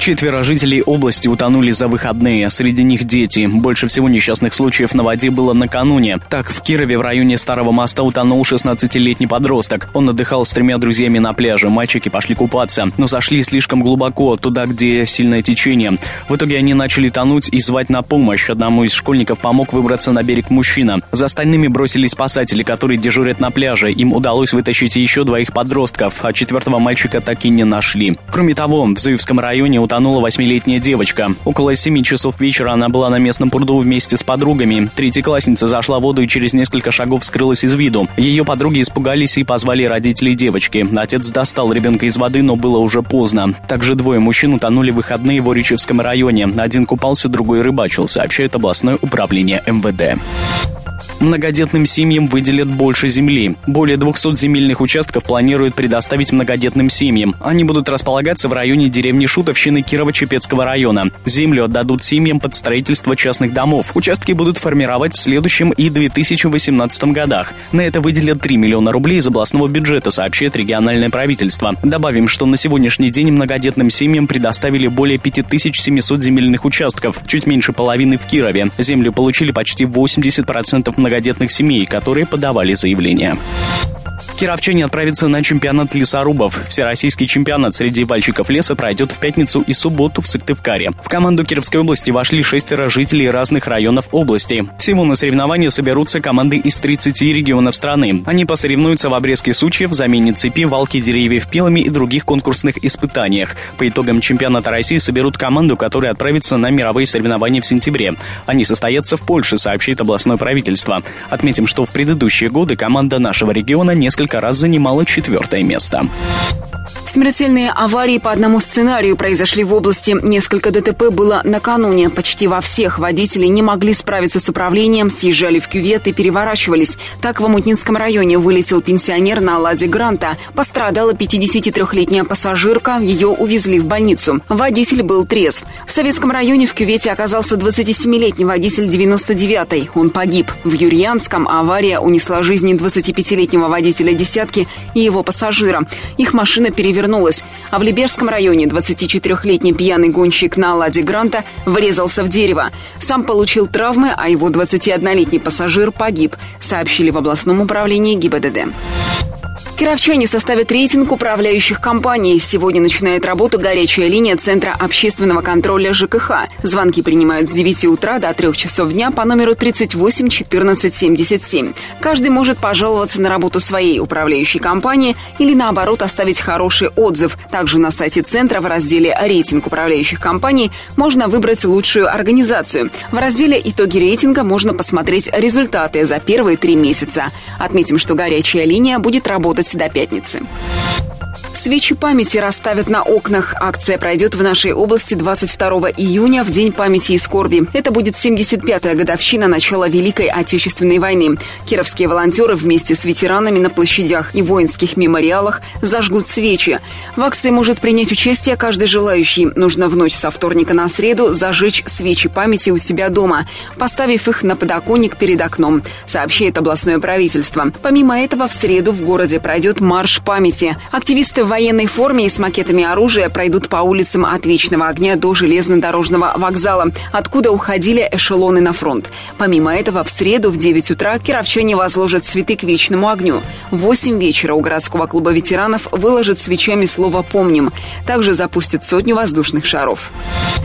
Четверо жителей области утонули за выходные, среди них дети. Больше всего несчастных случаев на воде было накануне. Так, в Кирове в районе Старого моста утонул 16-летний подросток. Он отдыхал с тремя друзьями на пляже. Мальчики пошли купаться, но зашли слишком глубоко, туда, где сильное течение. В итоге они начали тонуть и звать на помощь. Одному из школьников помог выбраться на берег мужчина. За остальными бросились спасатели, которые дежурят на пляже. Им удалось вытащить еще двоих подростков, а четвертого мальчика так и не нашли. Кроме того, в Зуевском районе утонула восьмилетняя девочка. Около семи часов вечера она была на местном пруду вместе с подругами. Третьеклассница зашла в воду и через несколько шагов скрылась из виду. Ее подруги испугались и позвали родителей девочки. Отец достал ребенка из воды, но было уже поздно. Также двое мужчин утонули в выходные в Оричевском районе. Один купался, другой рыбачил, сообщает областное управление МВД. Многодетным семьям выделят больше земли. Более 200 земельных участков планируют предоставить многодетным семьям. Они будут располагаться в районе деревни Шутовщины Кирово-Чепецкого района. Землю отдадут семьям под строительство частных домов. Участки будут формировать в следующем и 2018 годах. На это выделят 3 миллиона рублей из областного бюджета, сообщает региональное правительство. Добавим, что на сегодняшний день многодетным семьям предоставили более 5700 земельных участков, чуть меньше половины в Кирове. Землю получили почти 80% многодетных семей, которые подавали заявления. Кировчане отправятся на чемпионат лесорубов. Всероссийский чемпионат среди вальщиков леса пройдет в пятницу и субботу в Сыктывкаре. В команду Кировской области вошли шестеро жителей разных районов области. Всего на соревнования соберутся команды из 30 регионов страны. Они посоревнуются в обрезке сучьев, замене цепи, валке деревьев пилами и других конкурсных испытаниях. По итогам чемпионата России соберут команду, которая отправится на мировые соревнования в сентябре. Они состоятся в Польше, сообщит областное правительство. Отметим, что в предыдущие годы команда нашего региона несколько несколько раз занимала четвертое место. Смертельные аварии по одному сценарию произошли в области. Несколько ДТП было накануне. Почти во всех водители не могли справиться с управлением, съезжали в кювет и переворачивались. Так в Амутнинском районе вылетел пенсионер на «Ладе Гранта». Пострадала 53-летняя пассажирка. Ее увезли в больницу. Водитель был трезв. В Советском районе в кювете оказался 27-летний водитель 99-й. Он погиб. В Юрьянском авария унесла жизни 25-летнего водителя «десятки» и его пассажира. Их машина перевернулась, а в Либерском районе 24-летний пьяный гонщик на «Ладе Гранта» врезался в дерево. Сам получил травмы, а его 21-летний пассажир погиб, сообщили в областном управлении ГИБДД. Кировчане составят рейтинг управляющих компаний. Сегодня начинает работу горячая линия Центра общественного контроля ЖКХ. Звонки принимают с 9 утра до 3 часов дня по номеру 38 14 77. Каждый может пожаловаться на работу своей управляющей компании или наоборот оставить хороший отзыв. Также на сайте Центра в разделе «Рейтинг управляющих компаний» можно выбрать лучшую организацию. В разделе «Итоги рейтинга» можно посмотреть результаты за первые три месяца. Отметим, что горячая линия будет работать до пятницы. Свечи памяти расставят на окнах. Акция пройдет в нашей области 22 июня, в День памяти и скорби. Это будет 75-я годовщина начала Великой Отечественной войны. Кировские волонтеры вместе с ветеранами на площадях и воинских мемориалах зажгут свечи. В акции может принять участие каждый желающий. Нужно в ночь со вторника на среду зажечь свечи памяти у себя дома, поставив их на подоконник перед окном, сообщает областное правительство. Помимо этого, в среду в городе пройдет марш памяти. Активисты военной форме и с макетами оружия пройдут по улицам от Вечного огня до железнодорожного вокзала, откуда уходили эшелоны на фронт. Помимо этого, в среду в 9 утра кировчане возложат цветы к Вечному огню. В 8 вечера у городского клуба ветеранов выложат свечами слово «Помним». Также запустят сотню воздушных шаров.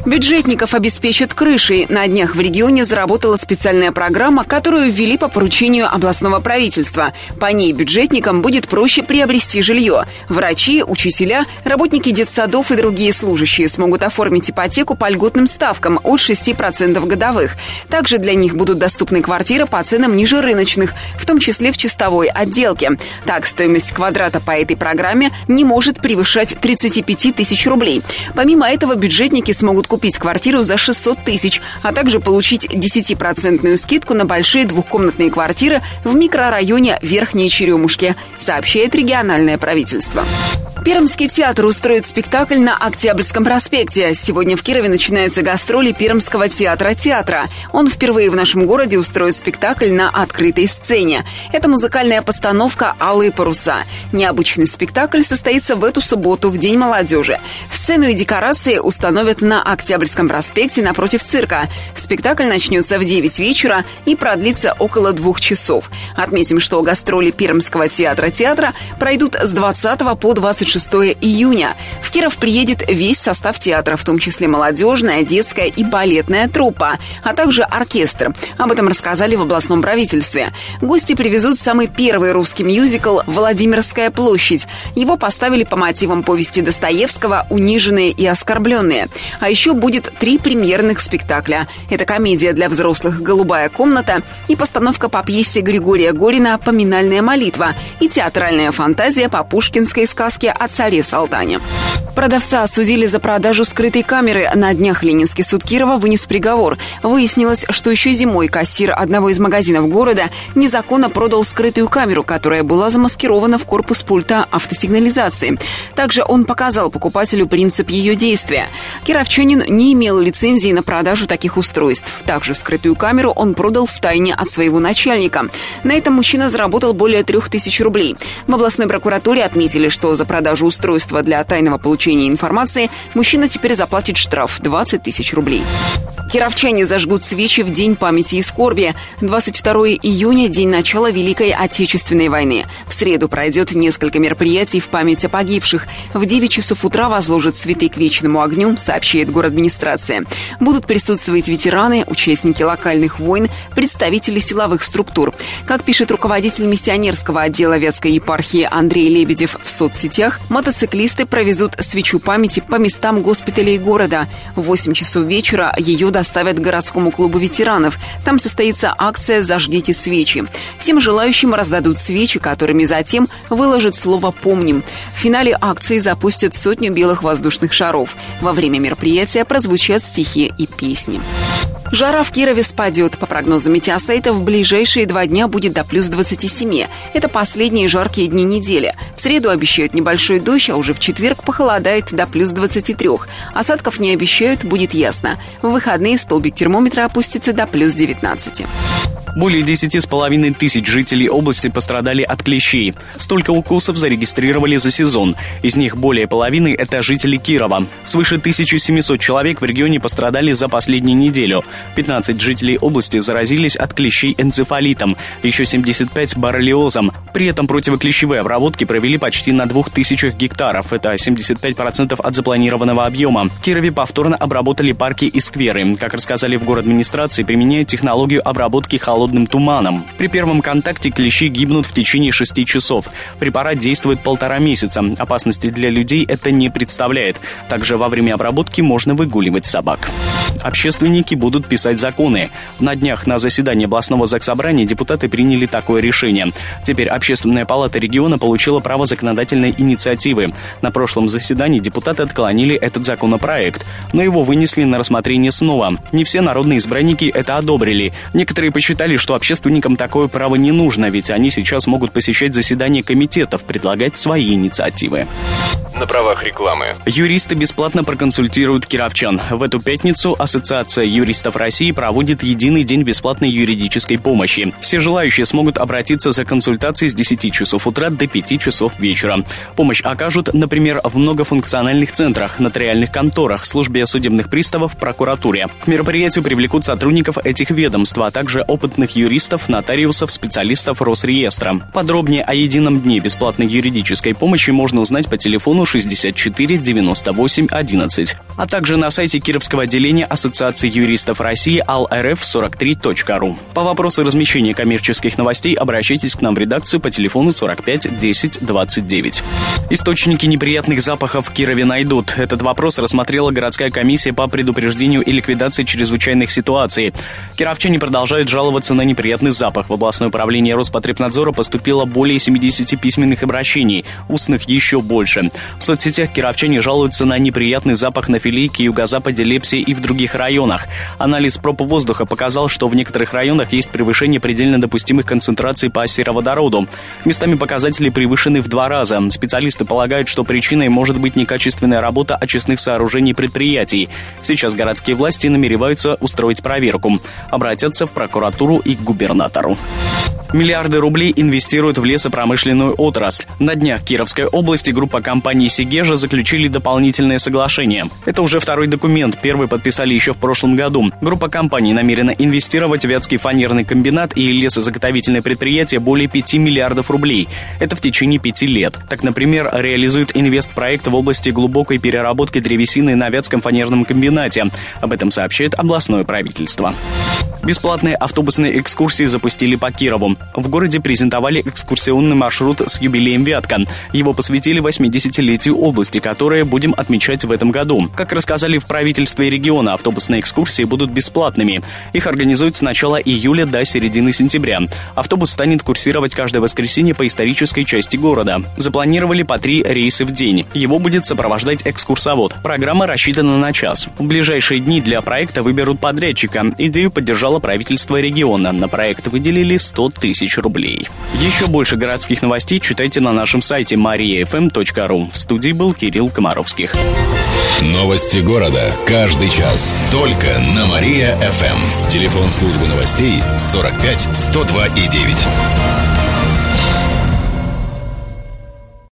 Бюджетников обеспечат крышей. На днях в регионе заработала специальная программа, которую ввели по поручению областного правительства. По ней бюджетникам будет проще приобрести жилье. Врачи учителя, работники детсадов и другие служащие смогут оформить ипотеку по льготным ставкам от 6% годовых. Также для них будут доступны квартиры по ценам ниже рыночных, в том числе в чистовой отделке. Так, стоимость квадрата по этой программе не может превышать 35 тысяч рублей. Помимо этого, бюджетники смогут купить квартиру за 600 тысяч, а также получить 10% скидку на большие двухкомнатные квартиры в микрорайоне Верхние Черемушки, сообщает региональное правительство. Пермский театр устроит спектакль на Октябрьском проспекте. Сегодня в Кирове начинаются гастроли Пермского театра театра. Он впервые в нашем городе устроит спектакль на открытой сцене. Это музыкальная постановка «Алые паруса». Необычный спектакль состоится в эту субботу, в День молодежи. Сцену и декорации установят на Октябрьском проспекте напротив цирка. Спектакль начнется в 9 вечера и продлится около двух часов. Отметим, что гастроли Пермского театра театра пройдут с 20 по 26 26 июня. В Киров приедет весь состав театра, в том числе молодежная, детская и балетная труппа, а также оркестр. Об этом рассказали в областном правительстве. Гости привезут самый первый русский мюзикл «Владимирская площадь». Его поставили по мотивам повести Достоевского «Униженные и оскорбленные». А еще будет три премьерных спектакля. Это комедия для взрослых «Голубая комната» и постановка по пьесе Григория Горина «Поминальная молитва» и театральная фантазия по пушкинской сказке о царе. Продавца осудили за продажу скрытой камеры. На днях Ленинский суд Кирова вынес приговор. Выяснилось, что еще зимой кассир одного из магазинов города незаконно продал скрытую камеру, которая была замаскирована в корпус пульта автосигнализации. Также он показал покупателю принцип ее действия. Кировчанин не имел лицензии на продажу таких устройств. Также скрытую камеру он продал в тайне от своего начальника. На этом мужчина заработал более трех тысяч рублей. В областной прокуратуре отметили, что за продажу устройства для тайного получения информации мужчина теперь заплатит штраф 20 тысяч рублей. Кировчане зажгут свечи в День памяти и скорби. 22 июня – день начала Великой Отечественной войны. В среду пройдет несколько мероприятий в память о погибших. В 9 часов утра возложат цветы к вечному огню, сообщает администрация. Будут присутствовать ветераны, участники локальных войн, представители силовых структур. Как пишет руководитель миссионерского отдела Вятской епархии Андрей Лебедев в соцсетях, мотоциклисты провезут свечу памяти по местам госпиталей города. В 8 часов вечера ее доставят к городскому клубу ветеранов. Там состоится акция «Зажгите свечи». Всем желающим раздадут свечи, которыми затем выложат слово «Помним». В финале акции запустят сотню белых воздушных шаров. Во время мероприятия прозвучат стихи и песни. Жара в Кирове спадет. По прогнозам метеосайта, в ближайшие два дня будет до плюс 27. Это последние жаркие дни недели. В среду обещают небольшой дождь, а уже в четверг похолодает до плюс 23. Осадков не обещают, будет ясно. В выходные столбик термометра опустится до плюс 19. Более 10,5 тысяч жителей области пострадали от клещей. Столько укусов зарегистрировали за сезон. Из них более половины – это жители Кирова. Свыше 1700 человек в регионе пострадали за последнюю неделю. 15 жителей области заразились от клещей энцефалитом, еще 75 – боррелиозом. При этом противоклещевые обработки провели почти на 2000 гектаров. Это 75% от запланированного объема. В Кирове повторно обработали парки и скверы. Как рассказали в город администрации, применяют технологию обработки холодной холодным туманом. При первом контакте клещи гибнут в течение 6 часов. Препарат действует полтора месяца. Опасности для людей это не представляет. Также во время обработки можно выгуливать собак. Общественники будут писать законы. На днях на заседании областного заксобрания депутаты приняли такое решение. Теперь Общественная палата региона получила право законодательной инициативы. На прошлом заседании депутаты отклонили этот законопроект, но его вынесли на рассмотрение снова. Не все народные избранники это одобрили. Некоторые посчитали, заявили, что общественникам такое право не нужно, ведь они сейчас могут посещать заседания комитетов, предлагать свои инициативы. На правах рекламы. Юристы бесплатно проконсультируют кировчан. В эту пятницу Ассоциация юристов России проводит единый день бесплатной юридической помощи. Все желающие смогут обратиться за консультацией с 10 часов утра до 5 часов вечера. Помощь окажут, например, в многофункциональных центрах, нотариальных конторах, службе судебных приставов, прокуратуре. К мероприятию привлекут сотрудников этих ведомств, а также опытных опытных юристов, нотариусов, специалистов Росреестра. Подробнее о едином дне бесплатной юридической помощи можно узнать по телефону 64 98 11, а также на сайте Кировского отделения Ассоциации юристов России alrf43.ru. По вопросу размещения коммерческих новостей обращайтесь к нам в редакцию по телефону 45 10 29. Источники неприятных запахов в Кирове найдут. Этот вопрос рассмотрела городская комиссия по предупреждению и ликвидации чрезвычайных ситуаций. Кировчане продолжают жаловаться жалуются на неприятный запах. В областное управление Роспотребнадзора поступило более 70 письменных обращений, устных еще больше. В соцсетях кировчане жалуются на неприятный запах на филейке, юго-западе Лепси и в других районах. Анализ проб воздуха показал, что в некоторых районах есть превышение предельно допустимых концентраций по сероводороду. Местами показатели превышены в два раза. Специалисты полагают, что причиной может быть некачественная работа очистных сооружений предприятий. Сейчас городские власти намереваются устроить проверку. Обратятся в прокуратуру и к губернатору. Миллиарды рублей инвестируют в лесопромышленную отрасль. На днях Кировской области группа компаний «Сигежа» заключили дополнительное соглашение. Это уже второй документ, первый подписали еще в прошлом году. Группа компаний намерена инвестировать в Вятский фанерный комбинат и лесозаготовительное предприятие более 5 миллиардов рублей. Это в течение пяти лет. Так, например, реализует инвестпроект в области глубокой переработки древесины на Вятском фанерном комбинате. Об этом сообщает областное правительство. Бесплатные автобусные экскурсии запустили по Кирову. В городе презентовали экскурсионный маршрут с юбилеем Вятка. Его посвятили 80-летию области, которое будем отмечать в этом году. Как рассказали в правительстве региона, автобусные экскурсии будут бесплатными. Их организуют с начала июля до середины сентября. Автобус станет курсировать каждое воскресенье по исторической части города. Запланировали по три рейса в день. Его будет сопровождать экскурсовод. Программа рассчитана на час. В ближайшие дни для проекта выберут подрядчика. Идею поддержало правительство региона. На проект выделили 100 тысяч рублей. Еще больше городских новостей читайте на нашем сайте mariafm.ru. В студии был Кирилл Комаровских. Новости города. Каждый час. Только на Мария-ФМ. Телефон службы новостей 45 102 и 9.